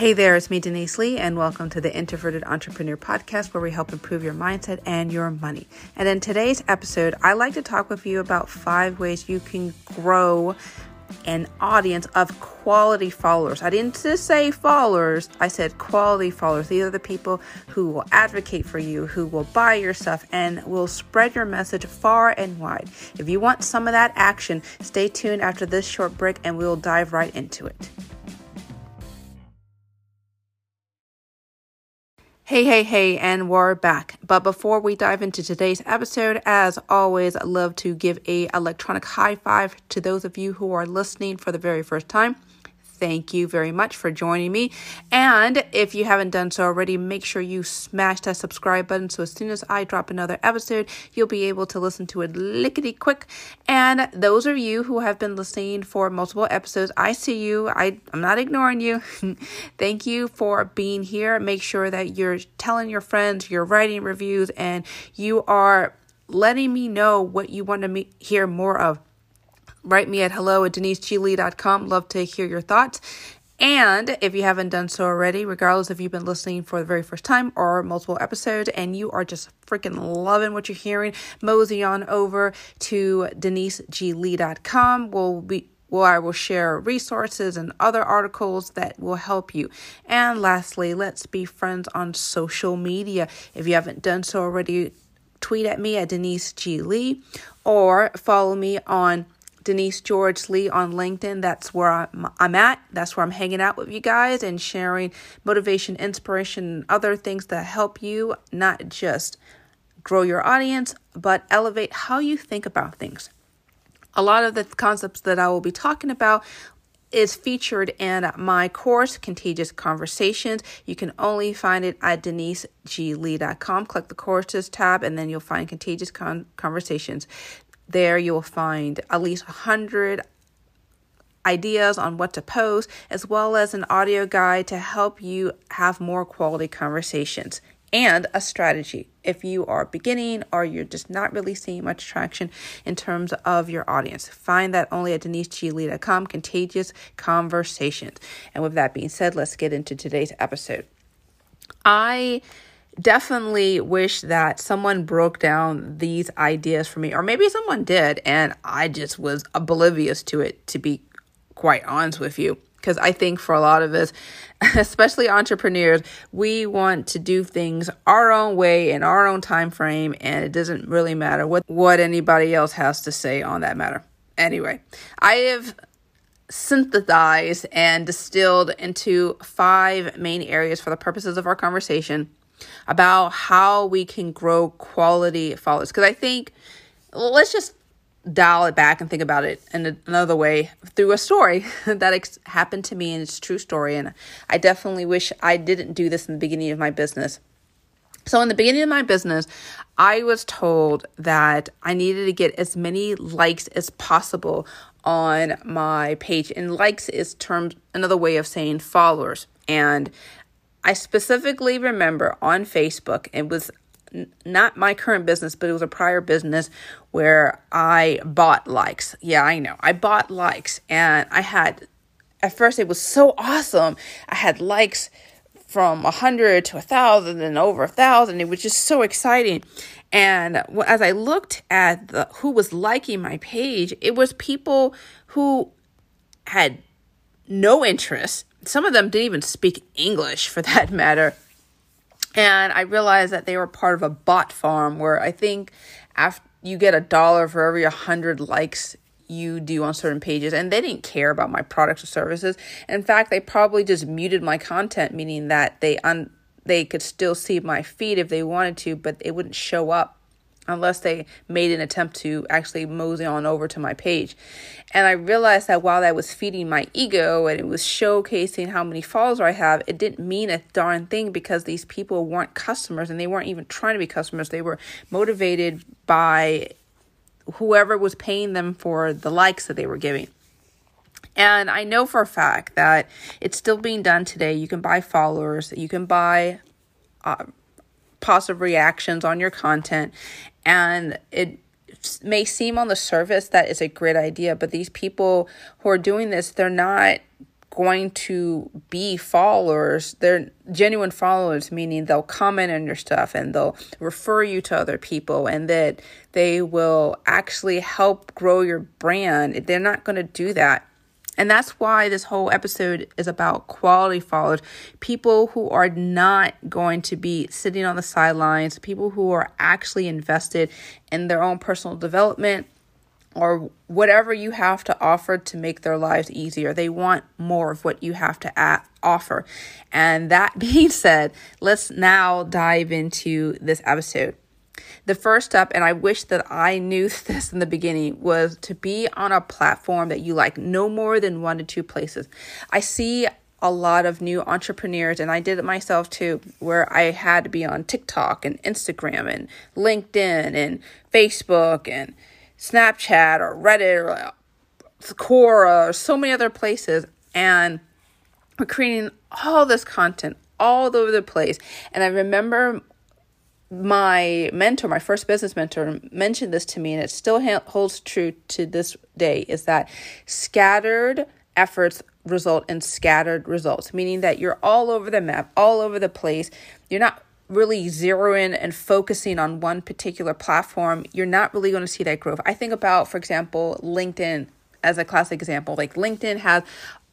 Hey there, it's me, Denise Lee, and welcome to the Introverted Entrepreneur Podcast, where we help improve your mindset and your money. And in today's episode, I like to talk with you about five ways you can grow an audience of quality followers. I didn't just say followers, I said quality followers. These are the people who will advocate for you, who will buy your stuff, and will spread your message far and wide. If you want some of that action, stay tuned after this short break and we'll dive right into it. Hey, hey, hey, and we're back. But before we dive into today's episode, as always, I'd love to give a electronic high five to those of you who are listening for the very first time. Thank you very much for joining me. And if you haven't done so already, make sure you smash that subscribe button so as soon as I drop another episode, you'll be able to listen to it lickety quick. And those of you who have been listening for multiple episodes, I see you. I, I'm not ignoring you. Thank you for being here. Make sure that you're telling your friends, you're writing reviews, and you are letting me know what you want to me- hear more of write me at hello at deniseglee.com. Love to hear your thoughts. And if you haven't done so already, regardless if you've been listening for the very first time or multiple episodes and you are just freaking loving what you're hearing, mosey on over to deniseglee.com. We'll be well, I will share resources and other articles that will help you. And lastly, let's be friends on social media. If you haven't done so already, tweet at me at Denise G. Lee or follow me on Denise George Lee on LinkedIn. That's where I'm, at. That's where I'm hanging out with you guys and sharing motivation, inspiration, other things that help you not just grow your audience, but elevate how you think about things. A lot of the concepts that I will be talking about is featured in my course, Contagious Conversations. You can only find it at deniseglee.com. Click the courses tab, and then you'll find Contagious Con- Conversations. There you'll find at least 100 ideas on what to post, as well as an audio guide to help you have more quality conversations and a strategy if you are beginning or you're just not really seeing much traction in terms of your audience. Find that only at deniseglee.com, Contagious Conversations. And with that being said, let's get into today's episode. I definitely wish that someone broke down these ideas for me, or maybe someone did, and I just was oblivious to it, to be quite honest with you. Because I think for a lot of us, especially entrepreneurs, we want to do things our own way in our own time frame, and it doesn't really matter what, what anybody else has to say on that matter. Anyway, I have synthesized and distilled into five main areas for the purposes of our conversation about how we can grow quality followers. Because I think, let's just dial it back and think about it in another way through a story that ex- happened to me and it's true story. And I definitely wish I didn't do this in the beginning of my business. So, in the beginning of my business, I was told that I needed to get as many likes as possible on my page. And likes is termed another way of saying followers. And I specifically remember on Facebook, it was not my current business, but it was a prior business where I bought likes. Yeah, I know. I bought likes and I had, at first, it was so awesome. I had likes from a hundred to a thousand and over a thousand. It was just so exciting. And as I looked at the, who was liking my page, it was people who had no interest some of them didn't even speak English for that matter. And I realized that they were part of a bot farm where I think after you get a dollar for every 100 likes you do on certain pages and they didn't care about my products or services. In fact, they probably just muted my content meaning that they un- they could still see my feed if they wanted to, but it wouldn't show up unless they made an attempt to actually mosey on over to my page. And I realized that while that was feeding my ego and it was showcasing how many followers I have, it didn't mean a darn thing because these people weren't customers and they weren't even trying to be customers. They were motivated by whoever was paying them for the likes that they were giving. And I know for a fact that it's still being done today. You can buy followers, you can buy uh, positive reactions on your content, and it may seem on the surface that is a great idea, but these people who are doing this, they're not going to be followers. They're genuine followers, meaning they'll comment on your stuff and they'll refer you to other people and that they will actually help grow your brand. They're not going to do that. And that's why this whole episode is about quality followers, people who are not going to be sitting on the sidelines, people who are actually invested in their own personal development or whatever you have to offer to make their lives easier. They want more of what you have to offer. And that being said, let's now dive into this episode. The first step, and I wish that I knew this in the beginning, was to be on a platform that you like, no more than one to two places. I see a lot of new entrepreneurs, and I did it myself too, where I had to be on TikTok and Instagram and LinkedIn and Facebook and Snapchat or Reddit or uh, Quora or so many other places. And we're creating all this content all over the place. And I remember my mentor, my first business mentor, mentioned this to me, and it still ha- holds true to this day is that scattered efforts result in scattered results, meaning that you're all over the map, all over the place. You're not really zeroing and focusing on one particular platform, you're not really going to see that growth. I think about, for example, LinkedIn as a classic example. Like LinkedIn has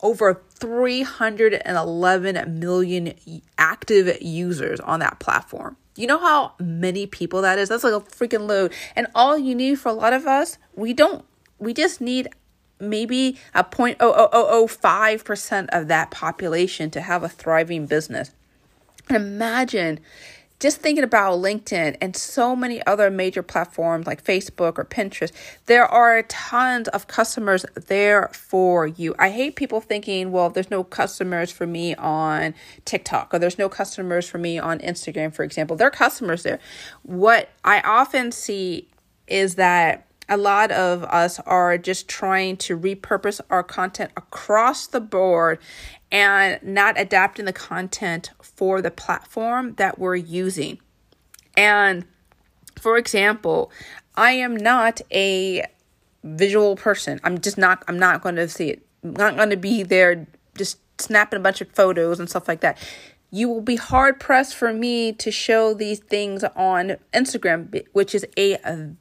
over 311 million active users on that platform. You know how many people that is? That's like a freaking load. And all you need for a lot of us, we don't, we just need maybe a 0.00005% of that population to have a thriving business. Imagine just thinking about LinkedIn and so many other major platforms like Facebook or Pinterest, there are tons of customers there for you. I hate people thinking, well, there's no customers for me on TikTok or there's no customers for me on Instagram, for example. There are customers there. What I often see is that a lot of us are just trying to repurpose our content across the board and not adapting the content for the platform that we're using. And for example, I am not a visual person. I'm just not I'm not going to see it. I'm not going to be there just snapping a bunch of photos and stuff like that you will be hard pressed for me to show these things on Instagram, which is a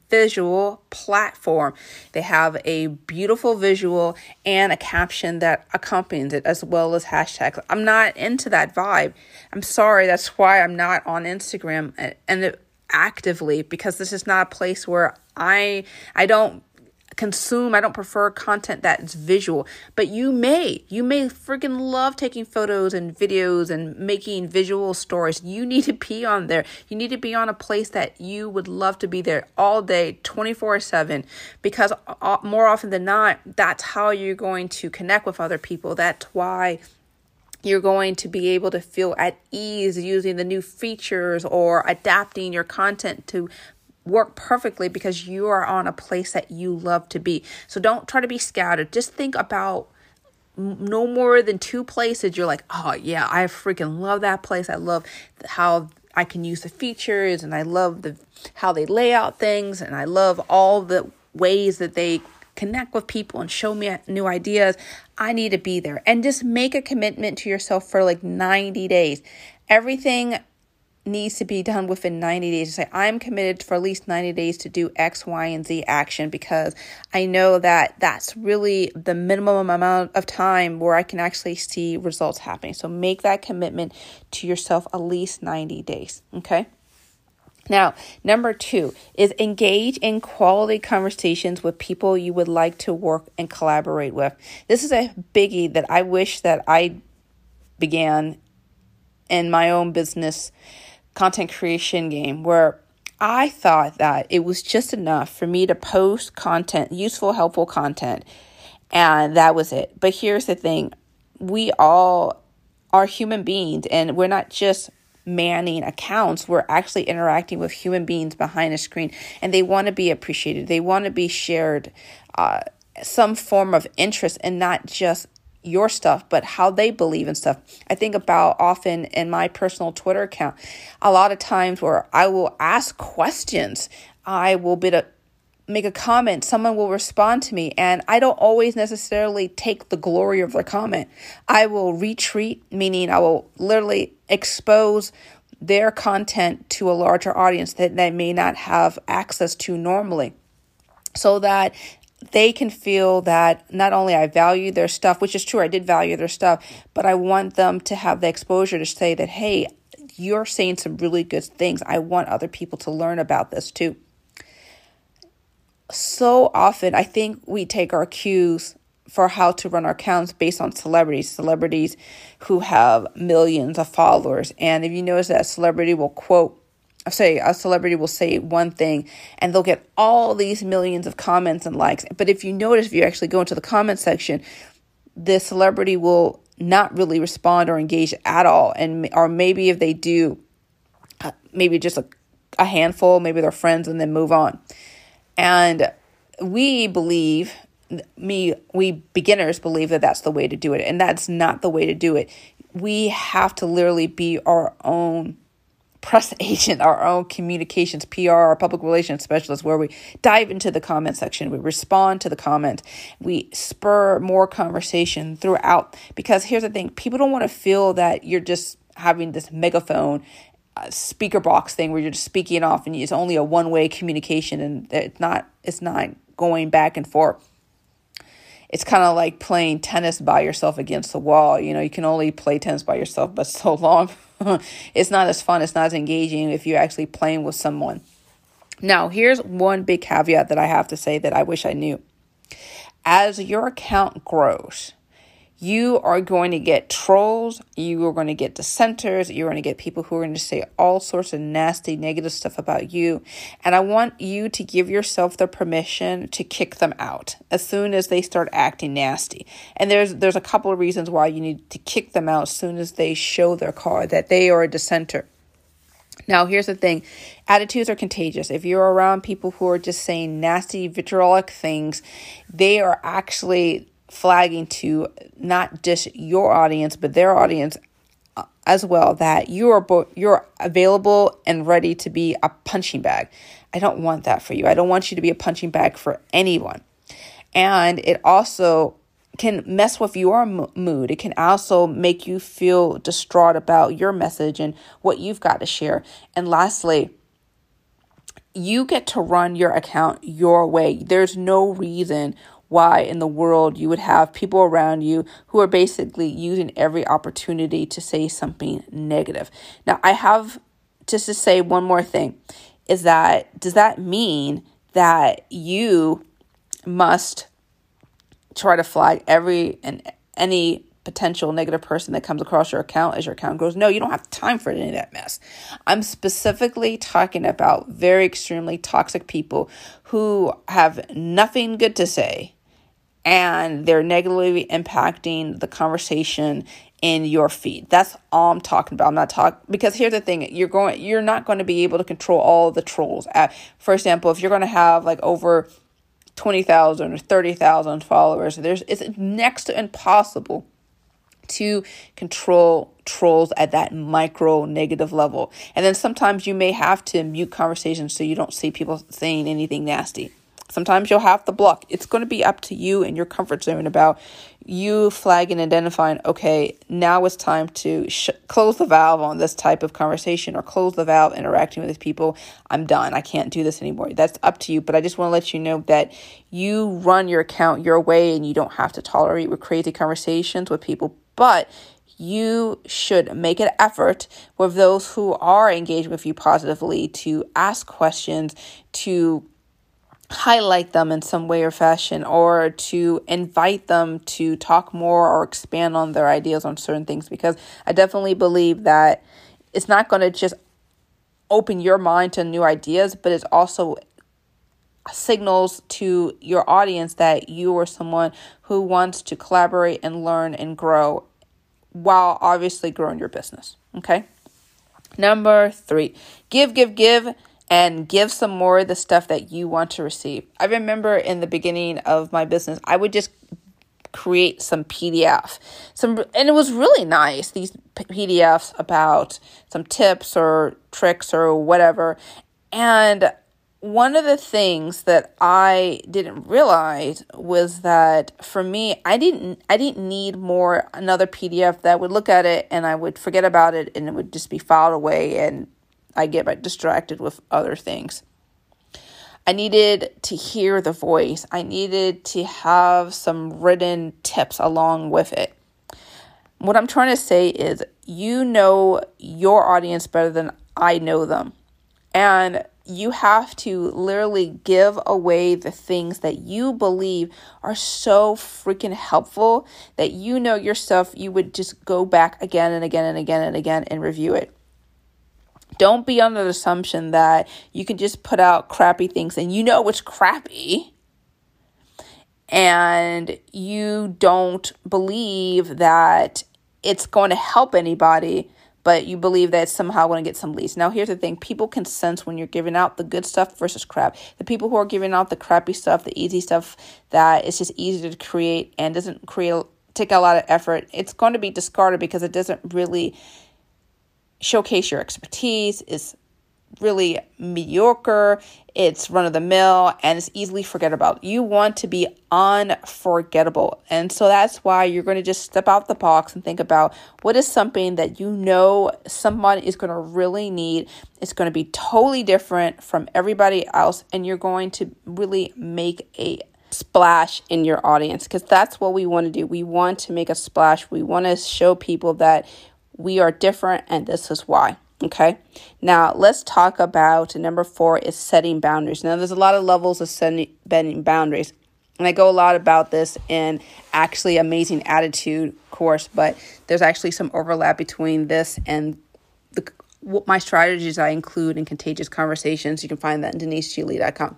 visual platform. They have a beautiful visual and a caption that accompanies it, as well as hashtags. I'm not into that vibe. I'm sorry. That's why I'm not on Instagram uh, and, and actively because this is not a place where I I don't consume. I don't prefer content that's visual, but you may. You may freaking love taking photos and videos and making visual stories. You need to be on there. You need to be on a place that you would love to be there all day, 24 7, because more often than not, that's how you're going to connect with other people. That's why you're going to be able to feel at ease using the new features or adapting your content to work perfectly because you are on a place that you love to be. So don't try to be scattered. Just think about no more than two places you're like, oh yeah, I freaking love that place. I love how I can use the features and I love the how they lay out things and I love all the ways that they connect with people and show me new ideas. I need to be there and just make a commitment to yourself for like 90 days. Everything needs to be done within 90 days. To Say, I'm committed for at least 90 days to do X, Y, and Z action because I know that that's really the minimum amount of time where I can actually see results happening. So make that commitment to yourself at least 90 days. Okay. Now, number two is engage in quality conversations with people you would like to work and collaborate with. This is a biggie that I wish that I began in my own business content creation game where I thought that it was just enough for me to post content, useful, helpful content, and that was it. But here's the thing we all are human beings, and we're not just manning accounts, we're actually interacting with human beings behind a screen, and they want to be appreciated, they want to be shared. Uh, some form of interest and not just your stuff, but how they believe in stuff. I think about often in my personal Twitter account, a lot of times where I will ask questions. I will a, make a comment, someone will respond to me, and I don't always necessarily take the glory of their comment. I will retweet, meaning I will literally expose their content to a larger audience that they may not have access to normally so that they can feel that not only I value their stuff, which is true, I did value their stuff, but I want them to have the exposure to say that, hey, you're saying some really good things. I want other people to learn about this too. So often, I think we take our cues for how to run our accounts based on celebrities, celebrities who have millions of followers. And if you notice that celebrity will quote, say a celebrity will say one thing and they'll get all these millions of comments and likes. But if you notice, if you actually go into the comment section, the celebrity will not really respond or engage at all. And, or maybe if they do, uh, maybe just a, a handful, maybe they're friends and then move on. And we believe me we beginners believe that that's the way to do it and that's not the way to do it we have to literally be our own press agent our own communications pr our public relations specialist where we dive into the comment section. We respond to the comment. We spur more conversation throughout. Because here's the thing people don't want to feel that you're just having this megaphone uh, speaker box thing where you're just speaking off and it's only a one way communication and it's not it's not going back and forth it's kind of like playing tennis by yourself against the wall. You know, you can only play tennis by yourself, but so long. it's not as fun, it's not as engaging if you're actually playing with someone. Now, here's one big caveat that I have to say that I wish I knew. As your account grows, you are going to get trolls, you are going to get dissenters, you're going to get people who are going to say all sorts of nasty, negative stuff about you. And I want you to give yourself the permission to kick them out as soon as they start acting nasty. And there's there's a couple of reasons why you need to kick them out as soon as they show their card that they are a dissenter. Now, here's the thing attitudes are contagious. If you're around people who are just saying nasty, vitriolic things, they are actually flagging to not just your audience but their audience uh, as well that you are bo- you're available and ready to be a punching bag. I don't want that for you. I don't want you to be a punching bag for anyone. And it also can mess with your mood. It can also make you feel distraught about your message and what you've got to share. And lastly, you get to run your account your way. There's no reason why in the world you would have people around you who are basically using every opportunity to say something negative. Now, I have just to say one more thing is that does that mean that you must try to flag every and any potential negative person that comes across your account as your account grows. No, you don't have time for any of that mess. I'm specifically talking about very extremely toxic people who have nothing good to say and they're negatively impacting the conversation in your feed. That's all I'm talking about. I'm not talking because here's the thing: you're going, you're not going to be able to control all the trolls. At, for example, if you're going to have like over twenty thousand or thirty thousand followers, there's it's next to impossible to control trolls at that micro negative level. And then sometimes you may have to mute conversations so you don't see people saying anything nasty. Sometimes you'll have to block. It's going to be up to you and your comfort zone about you flagging identifying, okay, now it's time to sh- close the valve on this type of conversation or close the valve interacting with these people. I'm done. I can't do this anymore. That's up to you. But I just want to let you know that you run your account your way and you don't have to tolerate with crazy conversations with people. But you should make an effort with those who are engaged with you positively to ask questions, to highlight them in some way or fashion or to invite them to talk more or expand on their ideas on certain things because I definitely believe that it's not going to just open your mind to new ideas, but it's also signals to your audience that you are someone who wants to collaborate and learn and grow while obviously growing your business. Okay. Number three, give, give, give and give some more of the stuff that you want to receive. I remember in the beginning of my business, I would just create some PDF. Some and it was really nice these PDFs about some tips or tricks or whatever. And one of the things that I didn't realize was that for me, I didn't I didn't need more another PDF that would look at it and I would forget about it and it would just be filed away and I get distracted with other things. I needed to hear the voice. I needed to have some written tips along with it. What I'm trying to say is you know your audience better than I know them. And you have to literally give away the things that you believe are so freaking helpful that you know yourself you would just go back again and again and again and again and review it. Don't be under the assumption that you can just put out crappy things and you know it's crappy and you don't believe that it's going to help anybody but you believe that it's somehow going to get some leads. Now, here's the thing people can sense when you're giving out the good stuff versus crap. The people who are giving out the crappy stuff, the easy stuff that is just easy to create and doesn't create take a lot of effort, it's going to be discarded because it doesn't really showcase your expertise, is really mediocre, it's run of the mill, and it's easily forgettable. You want to be unforgettable. And so that's why you're going to just step out the box and think about what is something that you know someone is going to really need. It's going to be totally different from everybody else, and you're going to really make a splash in your audience because that's what we want to do. We want to make a splash. We want to show people that we are different and this is why. Okay. Now let's talk about number four is setting boundaries. Now there's a lot of levels of setting boundaries. And I go a lot about this in actually amazing attitude course, but there's actually some overlap between this and the my strategies I include in contagious conversations. You can find that in deniseglee.com.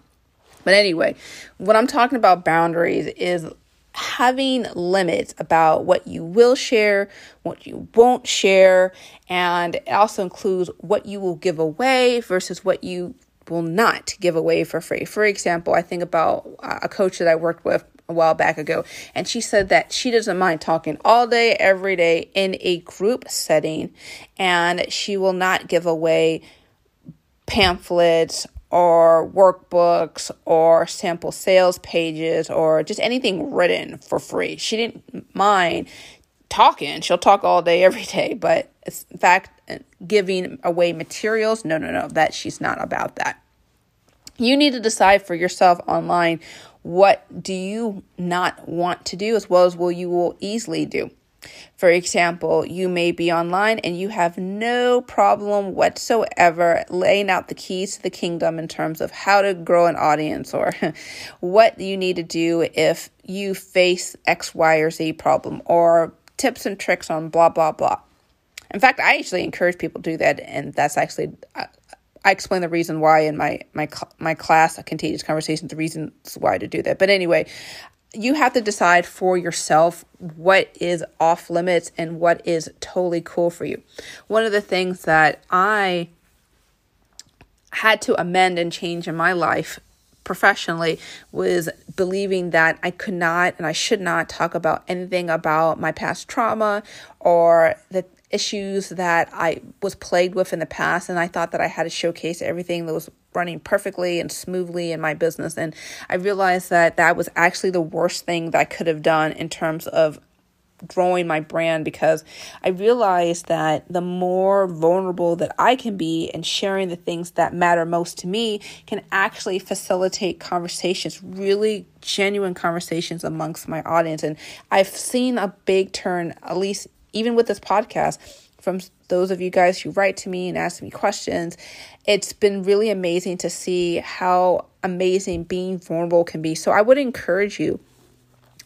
But anyway, what I'm talking about boundaries is having limits about what you will share, what you won't share, and it also includes what you will give away versus what you will not give away for free. For example, I think about uh, a coach that I worked with a while back ago, and she said that she doesn't mind talking all day, every day in a group setting, and she will not give away pamphlets or workbooks or sample sales pages or just anything written for free. She didn't mind talking. She'll talk all day, every day, but in fact giving away materials. No, no, no, that she's not about that. You need to decide for yourself online what do you not want to do as well as what you will easily do. For example, you may be online and you have no problem whatsoever laying out the keys to the kingdom in terms of how to grow an audience or what you need to do if you face X, Y, or Z problem or tips and tricks on blah, blah, blah. In fact, I actually encourage people to do that, and that's actually. Uh, I explain the reason why in my my my class, a Contagious conversation, the reasons why to do that. But anyway, you have to decide for yourself what is off limits and what is totally cool for you. One of the things that I had to amend and change in my life professionally was believing that I could not and I should not talk about anything about my past trauma or the issues that I was plagued with in the past. And I thought that I had to showcase everything that was running perfectly and smoothly in my business. And I realized that that was actually the worst thing that I could have done in terms of growing my brand because I realized that the more vulnerable that I can be and sharing the things that matter most to me can actually facilitate conversations, really genuine conversations amongst my audience. And I've seen a big turn, at least even with this podcast, from those of you guys who write to me and ask me questions, it's been really amazing to see how amazing being vulnerable can be. So I would encourage you,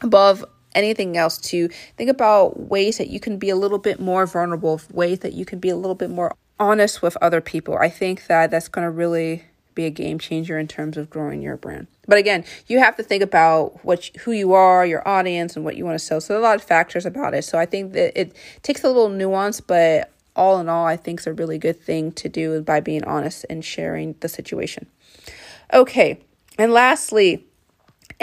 above anything else, to think about ways that you can be a little bit more vulnerable, ways that you can be a little bit more honest with other people. I think that that's going to really be a game changer in terms of growing your brand. But again, you have to think about what who you are, your audience, and what you want to sell. So a lot of factors about it. So I think that it takes a little nuance, but all in all, I think it's a really good thing to do by being honest and sharing the situation. Okay, and lastly,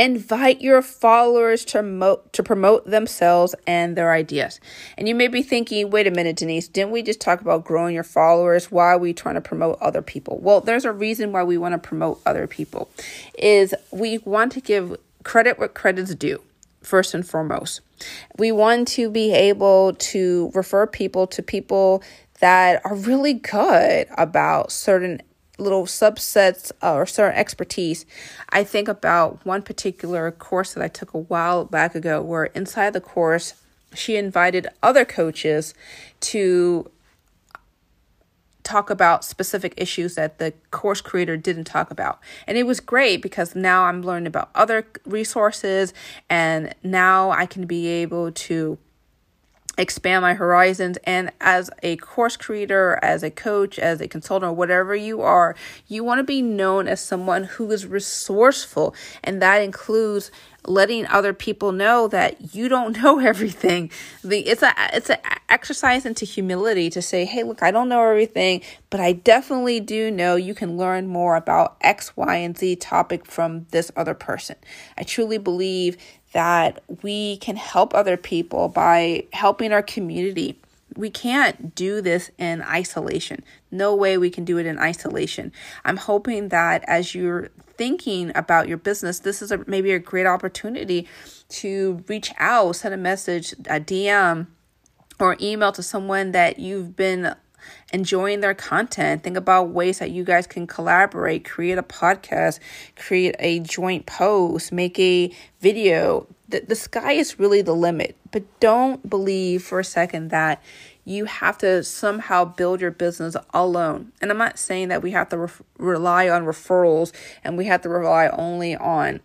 Invite your followers to promote, to promote themselves and their ideas. And you may be thinking, wait a minute, Denise, didn't we just talk about growing your followers? Why are we trying to promote other people? Well, there's a reason why we want to promote other people is we want to give credit what credit's due first and foremost. We want to be able to refer people to people that are really good about certain little subsets uh, or certain expertise. I think about one particular course that I took a while back ago where inside the course, she invited other coaches to talk about specific issues that the course creator didn't talk about. And it was great because now I'm learning about other resources and now I can be able to expand my horizons and as a course creator as a coach as a consultant or whatever you are you want to be known as someone who is resourceful and that includes letting other people know that you don't know everything the it's a it's an exercise into humility to say hey look i don't know everything but i definitely do know you can learn more about x y and z topic from this other person i truly believe that we can help other people by helping our community. We can't do this in isolation. No way we can do it in isolation. I'm hoping that as you're thinking about your business, this is a, maybe a great opportunity to reach out, send a message, a DM, or email to someone that you've been enjoying their content. Think about ways that you guys can collaborate, create a podcast, create a joint post, make a video. The, the sky is really the limit, but don't believe for a second that you have to somehow build your business alone. And I'm not saying that we have to re- rely on referrals and we have to rely only on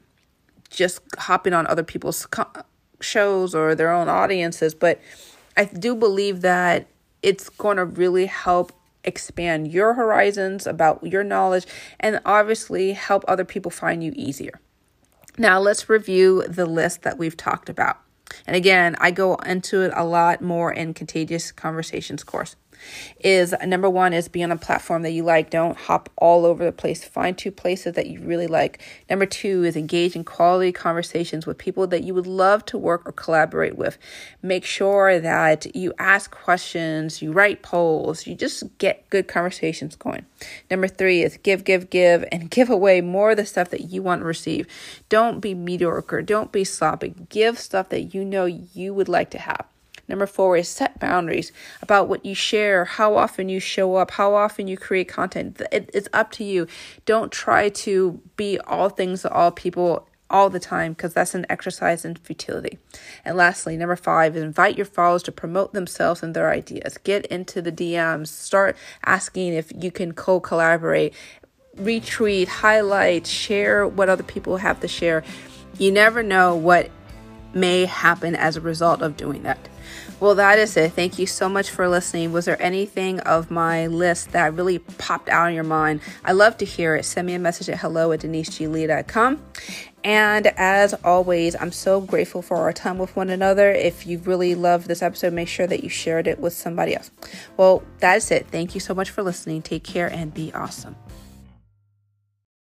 just hopping on other people's co- shows or their own audiences, but I do believe that it's going to really help expand your horizons about your knowledge and obviously help other people find you easier. Now, let's review the list that we've talked about. And again, I go into it a lot more in Contagious Conversations course is number one is be on a platform that you like. Don't hop all over the place. Find two places that you really like. Number two is engage in quality conversations with people that you would love to work or collaborate with. Make sure that you ask questions, you write polls, you just get good conversations going. Number three is give, give, give, and give away more of the stuff that you want to receive. Don't be mediocre. Don't be sloppy. Give stuff that you know you would like to have. Number four is set boundaries about what you share, how often you show up, how often you create content. It, it's up to you. Don't try to be all things to all people all the time because that's an exercise in futility. And lastly, number five is invite your followers to promote themselves and their ideas. Get into the DMs, start asking if you can co collaborate, retweet, highlight, share what other people have to share. You never know what may happen as a result of doing that. Well, that is it. Thank you so much for listening. Was there anything of my list that really popped out in your mind? I love to hear it. Send me a message at hello at deniseglee.com. And as always, I'm so grateful for our time with one another. If you really loved this episode, make sure that you shared it with somebody else. Well, that's it. Thank you so much for listening. Take care and be awesome.